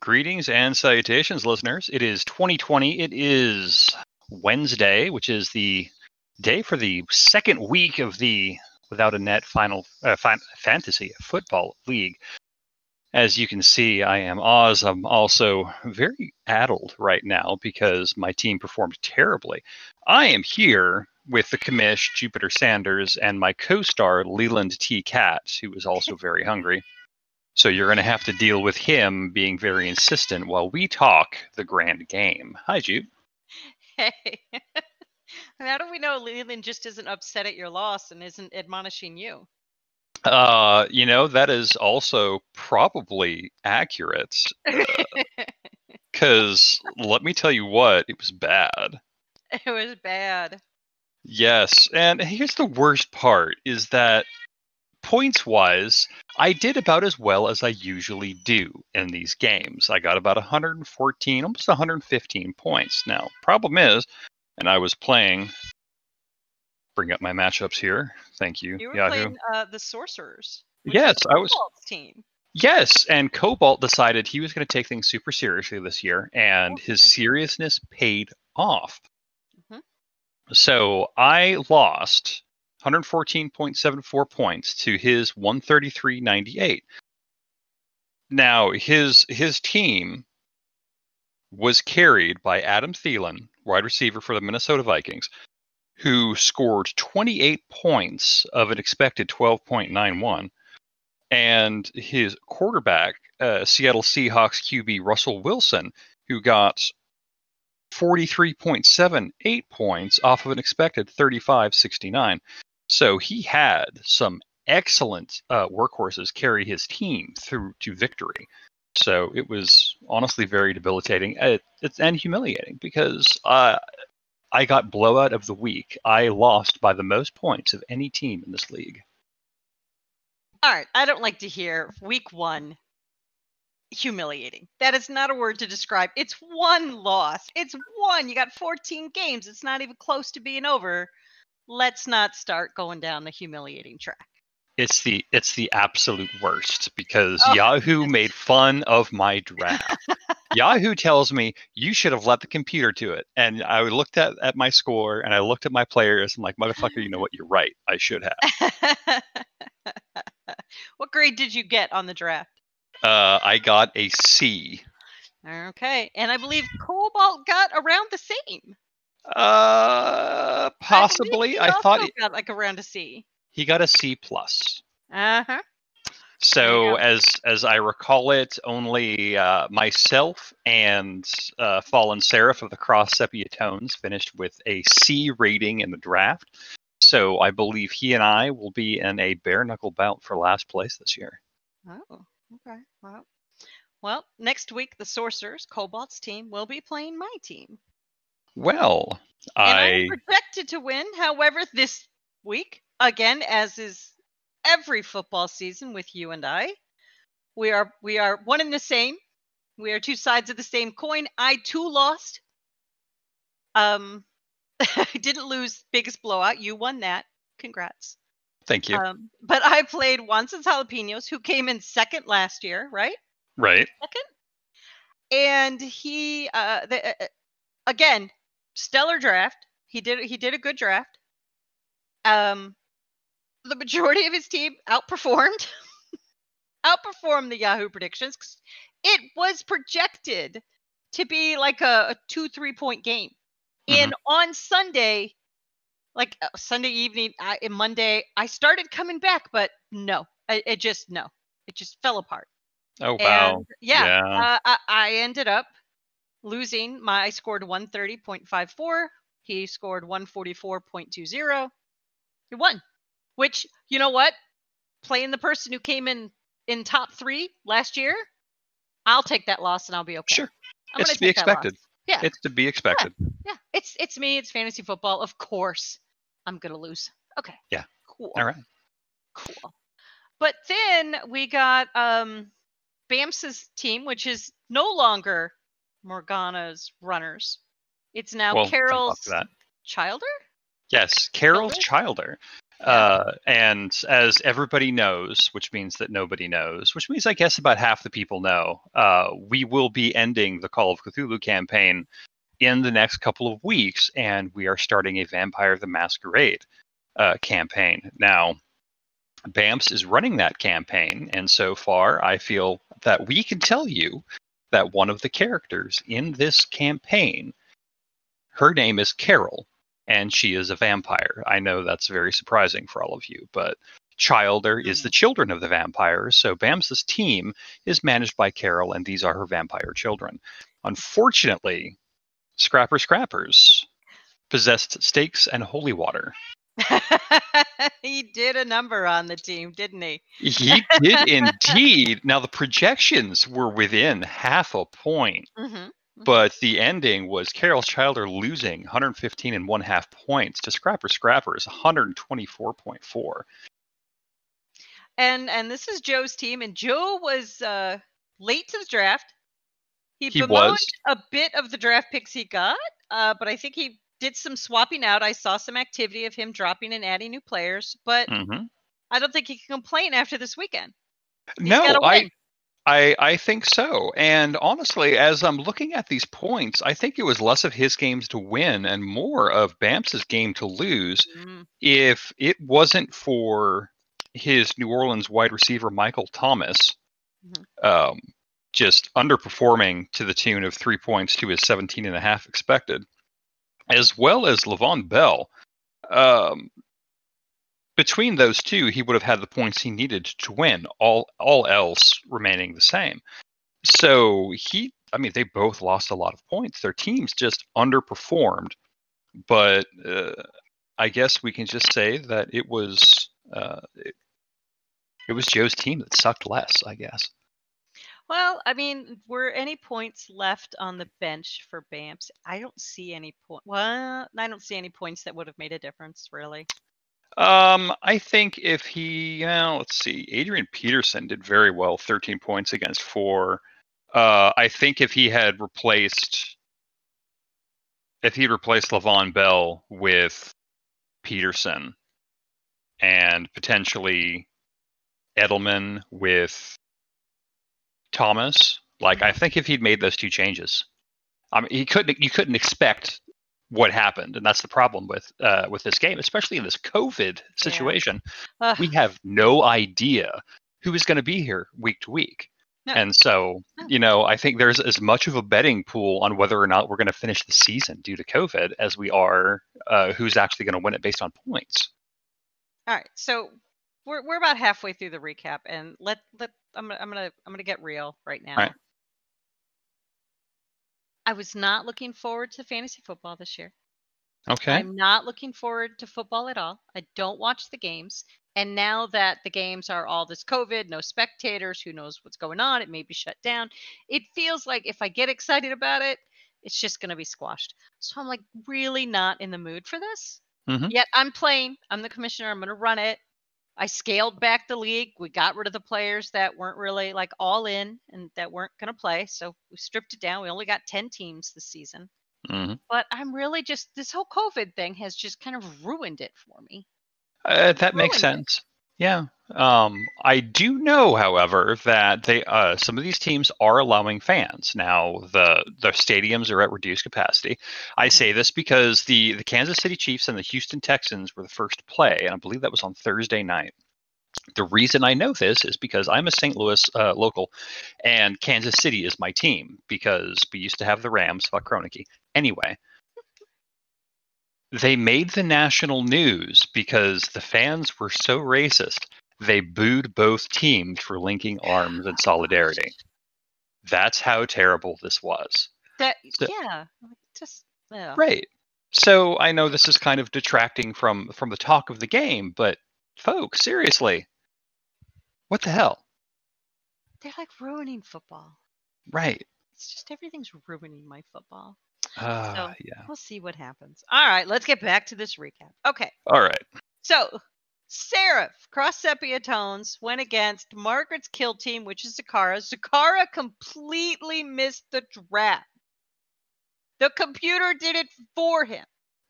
Greetings and salutations, listeners. It is 2020. It is Wednesday, which is the day for the second week of the Without a Net Final uh, fin- Fantasy Football League. As you can see, I am Oz. I'm also very addled right now because my team performed terribly. I am here with the commish, Jupiter Sanders, and my co star, Leland T. Katz, who is also very hungry. So you're going to have to deal with him being very insistent while we talk the grand game. Hi, Jupe. Hey. How do we know Leland just isn't upset at your loss and isn't admonishing you? Uh, you know, that is also probably accurate. Because let me tell you what, it was bad. it was bad. Yes, and here's the worst part is that points wise, I did about as well as I usually do in these games. I got about 114, almost 115 points. Now, problem is, and I was playing. Bring up my matchups here. Thank you, You were Yahoo. playing uh, the Sorcerers. Yes, I was- team. Yes, and Cobalt decided he was going to take things super seriously this year, and his seriousness paid off. Mhm. So I lost 114.74 points to his 133.98. Now his his team was carried by Adam Thielen, wide receiver for the Minnesota Vikings, who scored 28 points of an expected 12.91 and his quarterback, uh, Seattle Seahawks QB Russell Wilson, who got 43.78 points off of an expected 35.69. So he had some excellent uh, workhorses carry his team through to victory. So it was honestly very debilitating uh, and humiliating because uh, I got blowout of the week. I lost by the most points of any team in this league. All right. I don't like to hear week one humiliating. That is not a word to describe. It's one loss. It's one. You got 14 games. It's not even close to being over. Let's not start going down the humiliating track. It's the it's the absolute worst because Oh, Yahoo made fun of my draft. Yahoo tells me you should have let the computer do it, and I looked at, at my score and I looked at my players. I'm like, motherfucker, you know what? You're right. I should have. what grade did you get on the draft? Uh, I got a C. Okay. And I believe Cobalt got around the same. Uh, I possibly. he I, thought he, got like around a C. he got a C plus. Uh huh. So as as I recall it, only uh, myself and uh, Fallen Seraph of the Cross Sepia Tones finished with a C rating in the draft. So I believe he and I will be in a bare knuckle bout for last place this year. Oh, okay. Well, well, next week the Sorcerers, Cobalt's team, will be playing my team. Well, I I'm projected to win. However, this week, again, as is every football season with you and I, we are we are one and the same. We are two sides of the same coin. I too lost. Um, I didn't lose biggest blowout. You won that. Congrats. thank you. Um, but I played Wanson's Jalapenos, who came in second last year, right? right. Second. And he, uh, the, uh, uh, again, stellar draft. He did he did a good draft. Um, the majority of his team outperformed, outperformed the Yahoo predictions. It was projected to be like a, a two three point game, and on Sunday, like uh, Sunday evening, I, and Monday, I started coming back, but no, it, it just no, it just fell apart. Oh wow. And yeah, Yeah. Uh, I, I ended up losing. My I scored 130.54. He scored 144.20. He won. Which you know what? Playing the person who came in in top three last year, I'll take that loss and I'll be okay. Sure. I'm it's gonna be take that loss. expected. Yeah. It's to be expected. Yeah, it's it's me. It's fantasy football. Of course, I'm gonna lose. Okay. Yeah. Cool. All right. Cool. But then we got um Bams's team, which is no longer Morgana's runners. It's now Well, Carol's. Childer. Yes, Carol Childer? Childer. Uh, and as everybody knows, which means that nobody knows, which means I guess about half the people know, uh, we will be ending the Call of Cthulhu campaign in the next couple of weeks, and we are starting a Vampire the Masquerade uh, campaign. Now, BAMPS is running that campaign, and so far I feel that we can tell you that one of the characters in this campaign, her name is Carol, and she is a vampire. I know that's very surprising for all of you, but Childer is the hmm. children of the vampires, so Bams's team is managed by Carol, and these are her vampire children. Unfortunately, Scrapper Scrappers possessed stakes and holy water. he did a number on the team, didn't he? He did indeed. Now the projections were within half a point, hmm but the ending was Carol Childer losing 115 and one half points to Scrapper Scrappers 124.4. And and this is Joe's team, and Joe was uh, late to the draft. He, He bemoaned was. a bit of the draft picks he got, uh, but I think he did some swapping out. I saw some activity of him dropping and adding new players, but hmm I don't think he can complain after this weekend. He's No, I. I I think so. And honestly, as I'm looking at these points, I think it was less of his games to win and more of Bams's game to lose Mm, if it wasn't for his New Orleans wide receiver Michael Thomas Mhm. um, just underperforming to the tune of three points to his 17 and a half expected, as well as Le'Veon Bell. Um, between those two, he would have had the points he needed to win. All all else remaining the same. So he, I mean, they both lost a lot of points. Their teams just underperformed. But uh, I guess we can just say that it was uh, it, it was Joe's team that sucked less. I guess. Well, I mean, were any points left on the bench for Bamps? I don't see any point. Well, I don't see any points that would have made a difference, really. Um, I think if he, well, let's see, Adrian Peterson did very well, 13 points against four. Uh, I think if he had replaced, if he replaced Le'Veon Bell with Peterson and potentially Edelman with Thomas, like I think if he'd made those two changes, I mean, he couldn't, you couldn't expect what happened, and that's the problem with uh, with this game, especially in this COVID situation. Ugh, We have no idea who is going to be here week to week, No. and so No. you know, I think there's as much of a betting pool on whether or not we're going to finish the season due to COVID as we are uh, who's actually going to win it based on points. All right, so we're we're about halfway through the recap, and let let I'm gonna I'm gonna I'm gonna get real right now. right. I was not looking forward to fantasy football this year. Okay. I'm not looking forward to football at all. I don't watch the games. And now that the games are all this COVID, no spectators, who knows what's going on, it may be shut down. It feels like if I get excited about it, it's just going to be squashed. So I'm like really not in the mood for this. Mhm. Yet I'm playing. I'm the commissioner. I'm going to run it. I scaled back the league. We got rid of the players that weren't really like all in and that weren't going to play. So we stripped it down. We only got 10 teams this season. hmm But I'm really just, this whole COVID thing has just kind of ruined it for me. Uh, that makes Ruined it. sense. Yeah. Um, I do know, however, that they uh, some of these teams are allowing fans now. The the stadiums are at reduced capacity. I Mhm. say this because the the Kansas City Chiefs and the Houston Texans were the first to play, and I believe that was on Thursday night. The reason I know this is because I'm a St. Louis uh, local, and Kansas City is my team because we used to have the Rams. Fuck Kroenke. Anyway, they made the national news because the fans were so racist. They booed both teams for linking arms in solidarity. That's how terrible this was. That, So- yeah, just, yeah. Right. So I know this is kind of detracting from from the talk of the game, but folks, seriously, what the hell? They're like ruining football. Right. It's just everything's ruining my football. Uh, So- yeah. We'll see what happens. All right, let's get back to this recap. Okay, All right. so Seraph cross sepia tones went against Margaret's kill team, which is Zakara. Zakara completely missed the draft. The computer did it for him.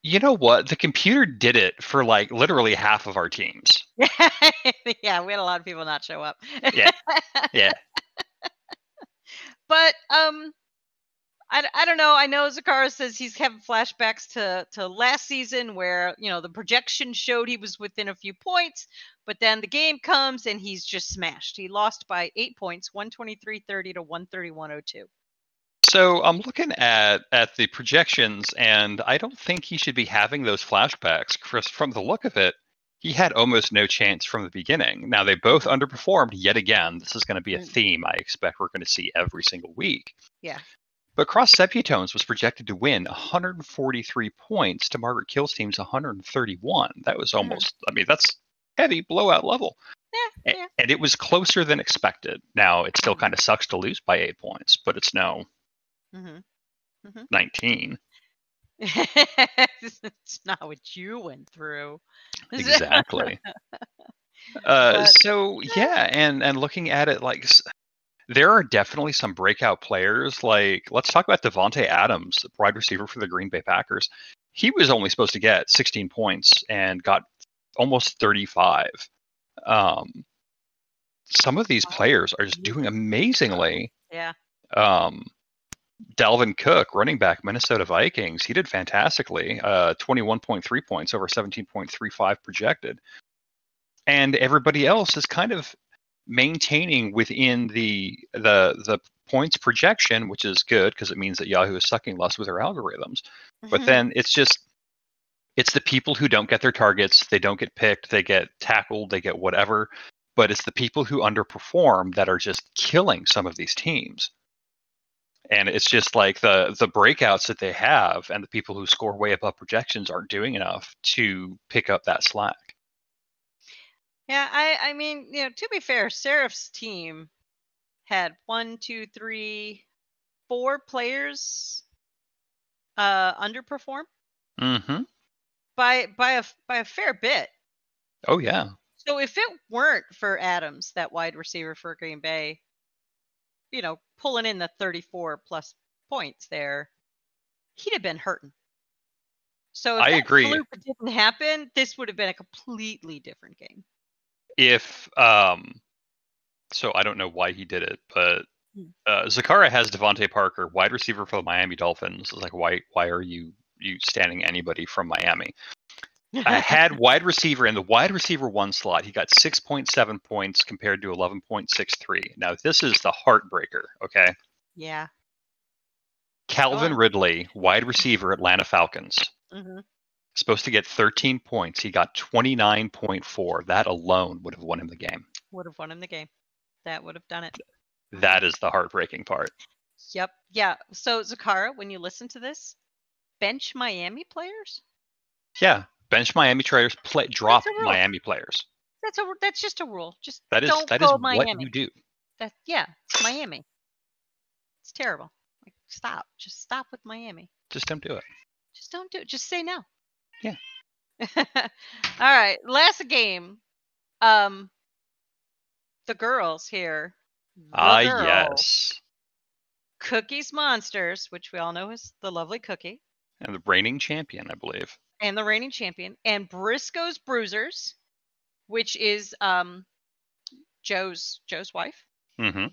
You know what? The computer did it for like literally half of our teams. yeah, we had a lot of people not show up. Yeah. Yeah. but um I, I don't know. I know Zakara says he's having flashbacks to, to last season where, you know, the projection showed he was within a few points, but then the game comes and he's just smashed. He lost by eight points, 123.30 to 131.02. So I'm looking at at the projections, and I don't think he should be having those flashbacks. Chris, from the look of it, he had almost no chance from the beginning. Now they both underperformed yet again. This is going to be a Mm. theme I expect we're going to see every single week. Yeah. But Cross Sepia Tones was projected to win 143 points to Margaret Kill's team's 131. That was almost, I mean, that's heavy blowout level. Yeah, yeah. And it was closer than expected. Now, it still Mhm. kind of sucks to lose by eight points, but it's no hmm 19. it's not what you went through. Exactly. uh, so, yeah, and, and looking at it, like, there are definitely some breakout players. Like, let's talk about Davante Adams, the wide receiver for the Green Bay Packers. He was only supposed to get 16 points and got almost 35. Um, some of these players are just doing amazingly. yeah. Um, Dalvin Cook, running back, Minnesota Vikings, he did fantastically. Uh, 21.3 points over 17.35 projected. And everybody else is kind of maintaining within the the the points projection, which is good because it means that Yahoo is sucking less with their algorithms. But Mhm. then it's just it's the people who don't get their targets, they don't get picked, they get tackled, they get whatever. But it's the people who underperform that are just killing some of these teams. And it's just like the the breakouts that they have and the people who score way above projections aren't doing enough to pick up that slack. Yeah, I I mean, you know, to be fair, Seraph's team had one, two, three, four players uh underperform Mm-hmm. by by a by a fair bit. Oh yeah. So if it weren't for Adams, that wide receiver for Green Bay, you know, pulling in the 34 plus points there, he'd have been hurting. So if I that agree. didn't happen, this would have been a completely different game. If um so I don't know why he did it, but Hmm. uh, Zakara has DeVante Parker, wide receiver for the Miami Dolphins. It's like why why are you you standing anybody from Miami? I had wide receiver in the wide receiver one slot. He got 6.7 points compared to 11.63. Now this is the heartbreaker, okay? yeah. Calvin on. Ridley, wide receiver, Atlanta Falcons. hmm Supposed to get 13 points. He got 29.4. That alone would have won him the game. Would have won him the game. That would have done it. That is the heartbreaking part. Yep. Yeah. So Zakara, when you listen to this, bench Miami players. Yeah, bench Miami players, play, drop. Miami players. That's a that's just a rule. Just That is don't that is go what Miami. you do. That yeah, it's Miami. It's terrible. Like stop. Just stop with Miami. Just don't do it. Just don't do it. Just say no. Yeah. All right. Last game. Um the girls here. Ah, girls, yes. Cookies Monsters, which we all know is the lovely cookie, And the reigning champion, I believe. and the reigning champion, and Briscoe's Bruisers, which is um Joe's Joe's wife. hmm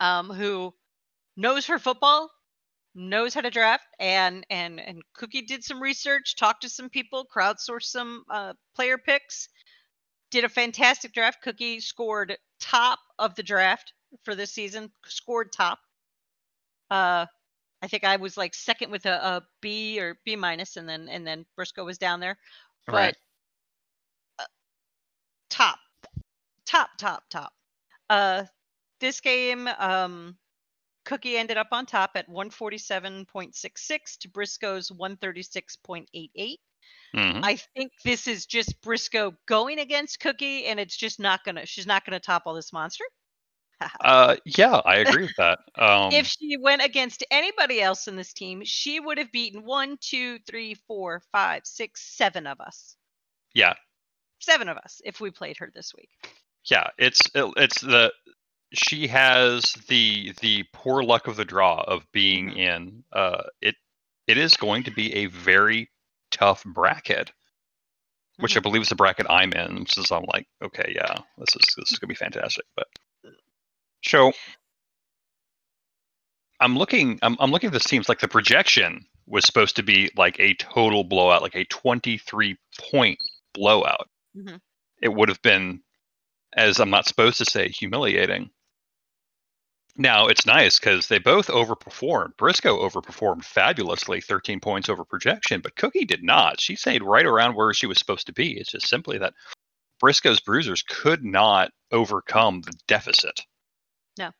um, who knows her football, knows how to draft, and and and Cookie did some research, talked to some people, crowdsourced some uh, player picks, did a fantastic draft. Cookie scored top of the draft for this season, scored top. Uh, I think I was like second with a, a B or B minus, and then and then Briscoe was down there, but Right. uh, top, top, top, top. Uh, this game, um, Cookie ended up on top at 147.66 to Briscoe's 136.88. hmm I think this is just Briscoe going against Cookie, and it's just not gonna. She's not gonna topple this monster. Uh, yeah, I agree with that. Um, if she went against anybody else in this team, she would have beaten one, two, three, four, five, six, seven of us. yeah, Seven of us if we played her this week. yeah, it's it, it's the she has the the poor luck of the draw of being Mhm. in. Uh, it it is going to be a very tough bracket, which I Mhm. believe is the bracket I'm in. So I'm like, okay, yeah, this is this is gonna be fantastic. But so I'm looking, I'm, I'm looking at this teams like the projection was supposed to be like a total blowout, like a 23 point blowout. Mhm. It would have been, as I'm not supposed to say, humiliating. Now it's nice because they both overperformed. Briscoe overperformed fabulously, 13 points over projection, but Cookie did not. She stayed right around where she was supposed to be. It's just simply that Briscoe's bruisers could not overcome the deficit. No.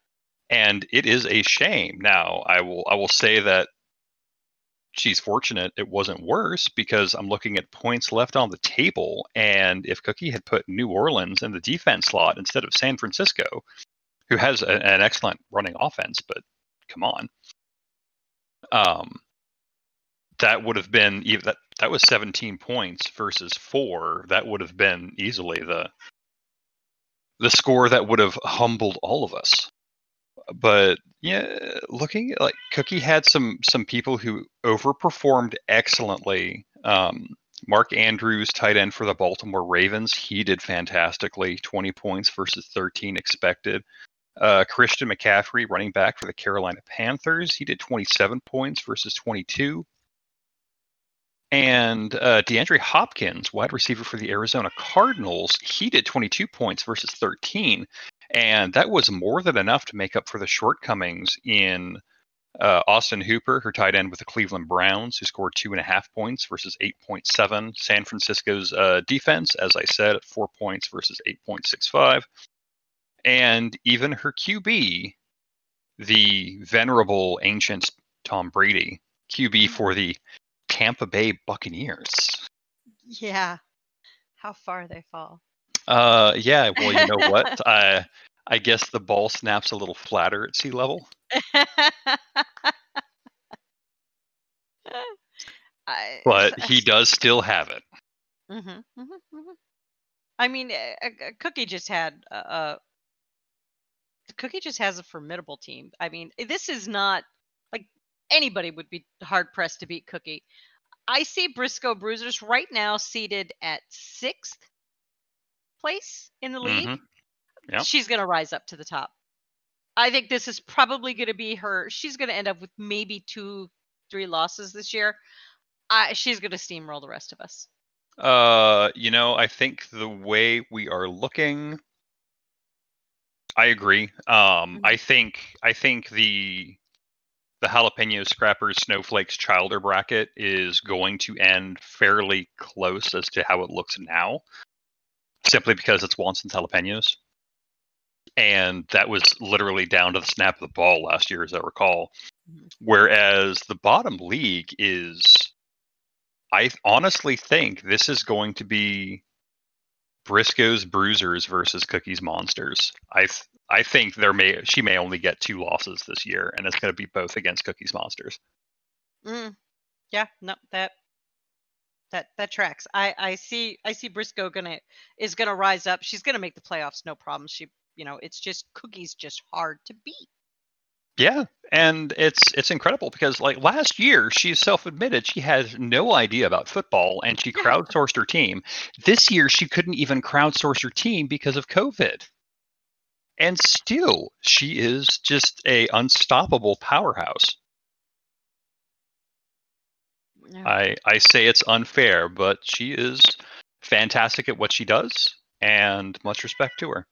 And it is a shame. Now I will I will say that she's fortunate it wasn't worse because I'm looking at points left on the table. And if Cookie had put New Orleans in the defense slot instead of San Francisco, who has a, an excellent running offense, but come on. Um, that would have been even that that was 17 points versus four. That would have been easily the the score that would have humbled all of us. But yeah, looking like Cookie had some some people who overperformed excellently. Um, Mark Andrews, tight end for the Baltimore Ravens, he did fantastically. 20 points versus 13 expected. Uh, Christian McCaffrey, running back for the Carolina Panthers, he did 27 points versus 22. And uh, DeAndre Hopkins, wide receiver for the Arizona Cardinals, he did 22 points versus 13. And that was more than enough to make up for the shortcomings in uh, Austin Hooper, her tight end with the Cleveland Browns, who scored two and a half points versus 8.7. San Francisco's uh, defense, as I said, at four points versus 8.65. And even her QB, the venerable ancient Tom Brady, QB for the Tampa Bay Buccaneers. Yeah. How far they fall. Uh, yeah. Well, you know what? I I guess the ball snaps a little flatter at sea level. I, but he does still have it. Mhm, mhm, mhm. I mean, uh, uh, uh, Cookie just had a, uh, Cookie just has a formidable team. I mean, eh, this is not like anybody would be hard pressed to beat Cookie. I see Briscoe Bruisers right now seated at sixth place in the league. Mhm. Yep. She's going to rise up to the top. I think this is probably going to be her. She's going to end up with maybe two, three losses this year. I, she's going to steamroll the rest of us. Uh, you know, I think the way we are looking, I agree. Um, Mhm. I think I think the the jalapeno scrappers snowflakes childer bracket is going to end fairly close as to how it looks now, simply because it's Wanson's jalapenos, and that was literally down to the snap of the ball last year, as I recall. Whereas the bottom league is, I honestly think this is going to be Briscoe's Bruisers versus Cookies Monsters. I I think there may she may only get two losses this year, and it's going to be both against Cookies Monsters. Mm. Yeah, no, that that that tracks. I I see I see Briscoe gonna is gonna rise up. She's gonna make the playoffs, no problem. She you know it's just Cookie's just hard to beat. Yeah, and it's it's incredible because like last year she self-admitted she had no idea about football and she crowdsourced her team. This year she couldn't even crowdsource her team because of COVID. And still she is just a unstoppable powerhouse. I I say it's unfair, but she is fantastic at what she does and much respect to her.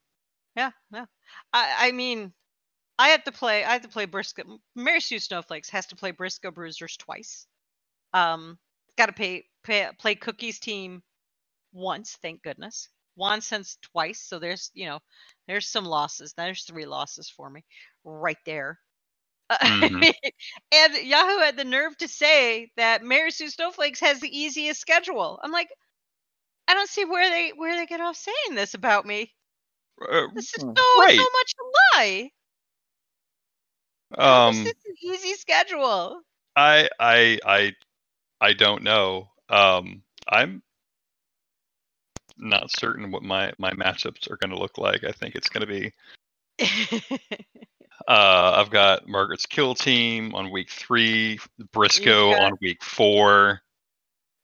Yeah, yeah. I I mean, I have to play. I have to play Briscoe. Mary Sue Snowflakes has to play Briscoe Bruisers twice. Um, got to pay, pay play Cookie's team once. Thank goodness. Wanson's twice. So there's you know there's some losses. There's three losses for me right there. Mhm. and Yahoo had the nerve to say that Mary Sue Snowflakes has the easiest schedule. I'm like, I don't see where they where they get off saying this about me. Uh, This is so right. so much a lie. Is Um this an easy schedule? I I I I don't know. Um I'm not certain what my my matchups are going to look like. I think it's going to be uh I've got Margaret's kill team on week 3, Briscoe on week 4.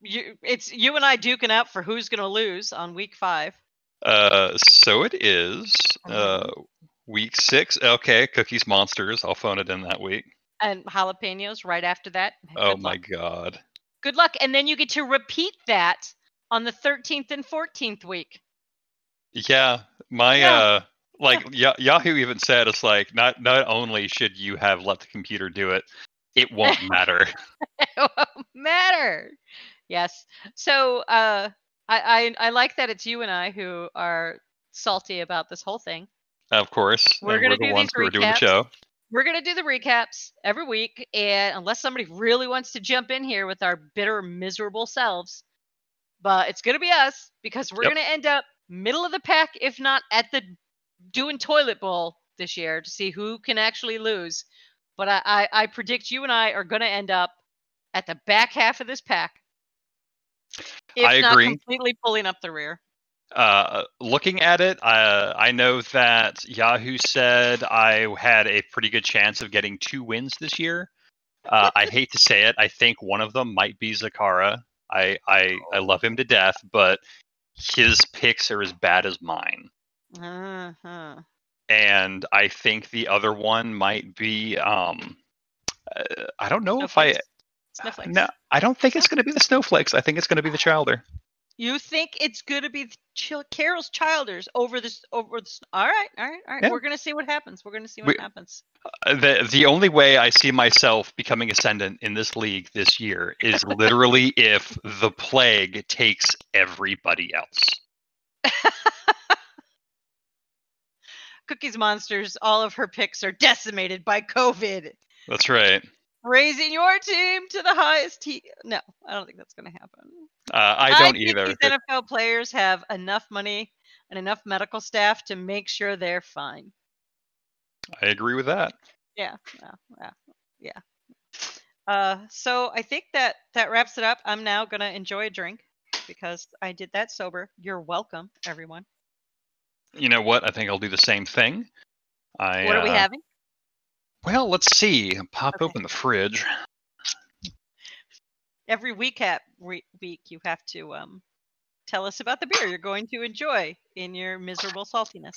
you, it's you and I duking out for who's going to lose on week five. Uh, so it is. Uh, Mhm. week six. Okay, cookies monsters. I'll phone it in that week. And jalapenos right after that. Oh Good my luck. god. Good luck. And then you get to repeat that on the 13th and 14th week. Yeah, my Yeah. uh, like Ya Yahoo even said it's like not not only should you have let the computer do it, it won't matter. it won't matter. Yes. So uh, I, I I like that it's you and I who are salty about this whole thing. of course, We're gonna the do ones these who are doing the recaps. show. We're gonna do the recaps every week, and unless somebody really wants to jump in here with our bitter, miserable selves, but it's gonna be us because we're Yep. gonna end up middle of the pack, if not at the doing toilet bowl this year to see who can actually lose. But I, I, I predict you and I are gonna end up at the back half of this pack. If I not agree. completely pulling up the rear. Uh, looking at it, uh, I know that Yahoo said I had a pretty good chance of getting two wins this year. Uh, I hate to say it, I think one of them might be Zakara. I, I I love him to death, but his picks are as bad as mine. Uh-huh. and I think the other one might be um uh, I don't know if I Snowflakes. Snowflakes. no I don't think it's going to be the snowflakes. I think it's going to be the childer. You think it's gonna be the Chil- Carol's Childers over this over this? All right, all right, all right. Yeah. We're gonna see what happens. We're gonna see what We- happens. Uh, The the only way I see myself becoming ascendant in this league this year is literally if the plague takes everybody else. Cookies Monsters. All of her picks are decimated by COVID. That's right. Raising your team to the highest. Te- no, I don't think that's gonna happen. Uh, I don't think either. These NFL players have enough money and enough medical staff to make sure they're fine. I agree with that. Yeah, yeah, yeah, yeah. Uh, so I think that that wraps it up. I'm now gonna enjoy a drink because I did that sober. You're welcome, everyone. You know what? I think I'll do the same thing. I, what are we uh, having? Well, let's see. Pop Okay. open the fridge. Every week at re- week, you have to um tell us about the beer you're going to enjoy in your miserable saltiness.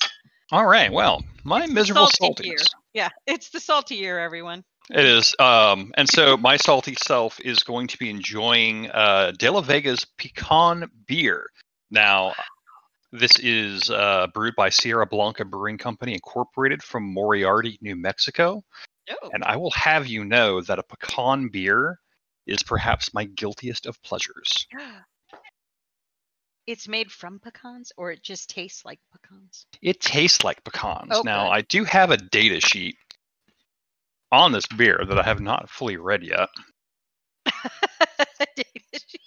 All right. Well, my miserable salty year. saltiness. Yeah, it's the salty year, everyone. It is. Um, and so my salty self is going to be enjoying uh, De La Vega's Pecan beer. Now, this is uh, brewed by Sierra Blanca Brewing Company, incorporated from Moriarty, New Mexico. Oh, And I will have you know that a pecan beer is perhaps my guiltiest of pleasures. it's made from pecans, or it just tastes like pecans. It tastes like pecans. Now, Okay. I do have a data sheet on this beer that I have not fully read yet.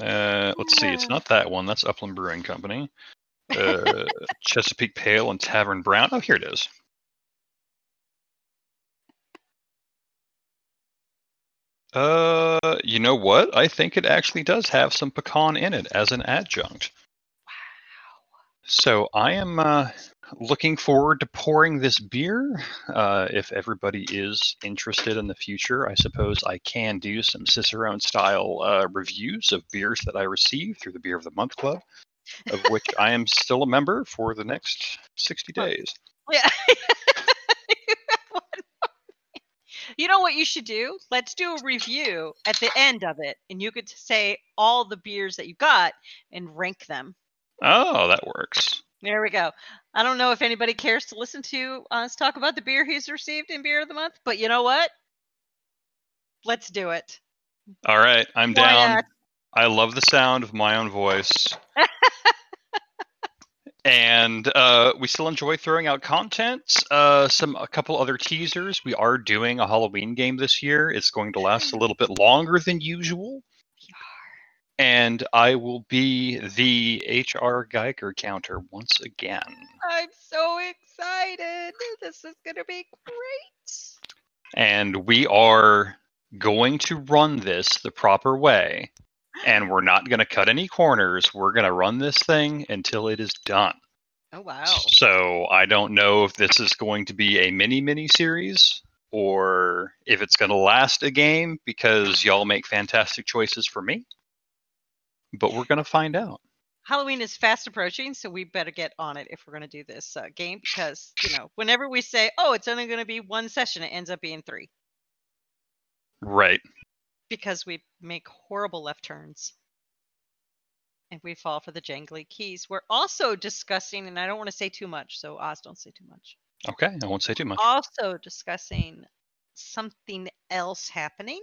Uh, let's see. It's not that one. That's Upland Brewing Company. Uh, Chesapeake Pale and Tavern Brown. Oh, here it is. Uh, you know what? I think it actually does have some pecan in it as an adjunct. Wow. So I am uh, looking forward to pouring this beer. Uh, if everybody is interested in the future, I suppose I can do some Cicerone style uh, reviews of beers that I receive through the Beer of the Month Club, of which I am still a member for the next 60 Huh. days. Yeah. you know what you should do? Let's do a review at the end of it, and you could say all the beers that you got and rank them. Oh, that works. There we go. I don't know if anybody cares to listen to us talk about the beer he's received in Beer of the Month, but you know what? Let's do it. All right, I'm Why down. not? I love the sound of my own voice. and uh, we still enjoy throwing out content. Uh, some a couple other teasers. We are doing a Halloween game this year. It's going to last a little bit longer than usual. And I will be the HR Geiger counter once again. I'm so excited. This is going to be great. And we are going to run this the proper way. And we're not going to cut any corners. We're going to run this thing until it is done. Oh, wow. So I don't know if this is going to be a mini mini series or if it's going to last a game because y'all make fantastic choices for me. But we're going to find out. Halloween is fast approaching, so we better get on it if we're going to do this uh, game because, you know, whenever we say, oh, it's only going to be one session, it ends up being three Right. because we make horrible left turns and we fall for the jangly keys. We're also discussing, and I don't want to say too much, so Oz, don't say too much. Okay. I won't say too much. Also discussing something else happening.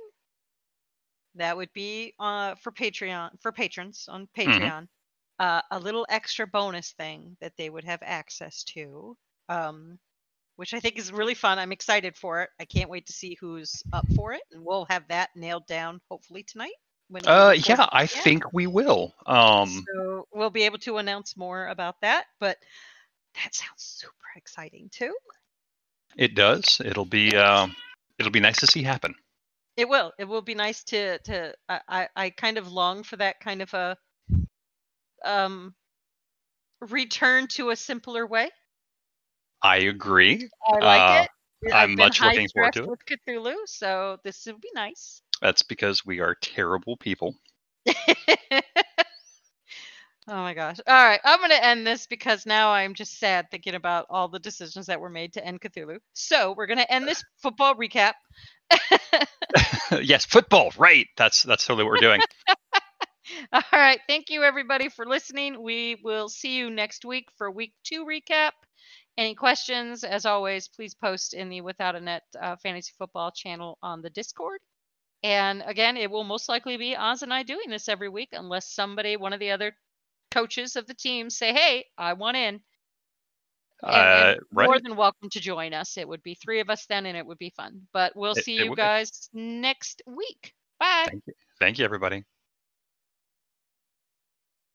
That would be uh, for Patreon for patrons on Patreon. Uh, a little extra bonus thing that they would have access to, um, which I think is really fun. I'm excited for it. I can't wait to see who's up for it, and we'll have that nailed down hopefully tonight. When Uh, yeah, I podcast. think we will. Um, so. We'll be able to announce more about that, but that sounds super exciting too. it does. It'll be. Um, it'll be nice to see happen. It will. It will be nice to to. I I, kind of long for that kind of a um return to a simpler way. I agree. I like Uh, it. I'm I've much high looking forward to it. with Cthulhu, so this would be nice. That's because we are terrible people. oh my gosh. All right, I'm going to end this because now I'm just sad thinking about all the decisions that were made to end Cthulhu. So, we're going to end this football recap. yes, football. Right. That's that's totally what we're doing. All right. Thank you, everybody, for listening. We will see you next week for week two recap. Any questions, as always, please post in the Without a Net uh, Fantasy Football channel on the Discord. And again, it will most likely be Oz and I doing this every week, unless somebody, one of the other coaches of the team, say, "Hey, I want in." Uh, right. more than welcome to join us. It would be three of us then, and it would be fun. But we'll It- see it you would be. guys next week. Bye. Thank you. Thank you, everybody.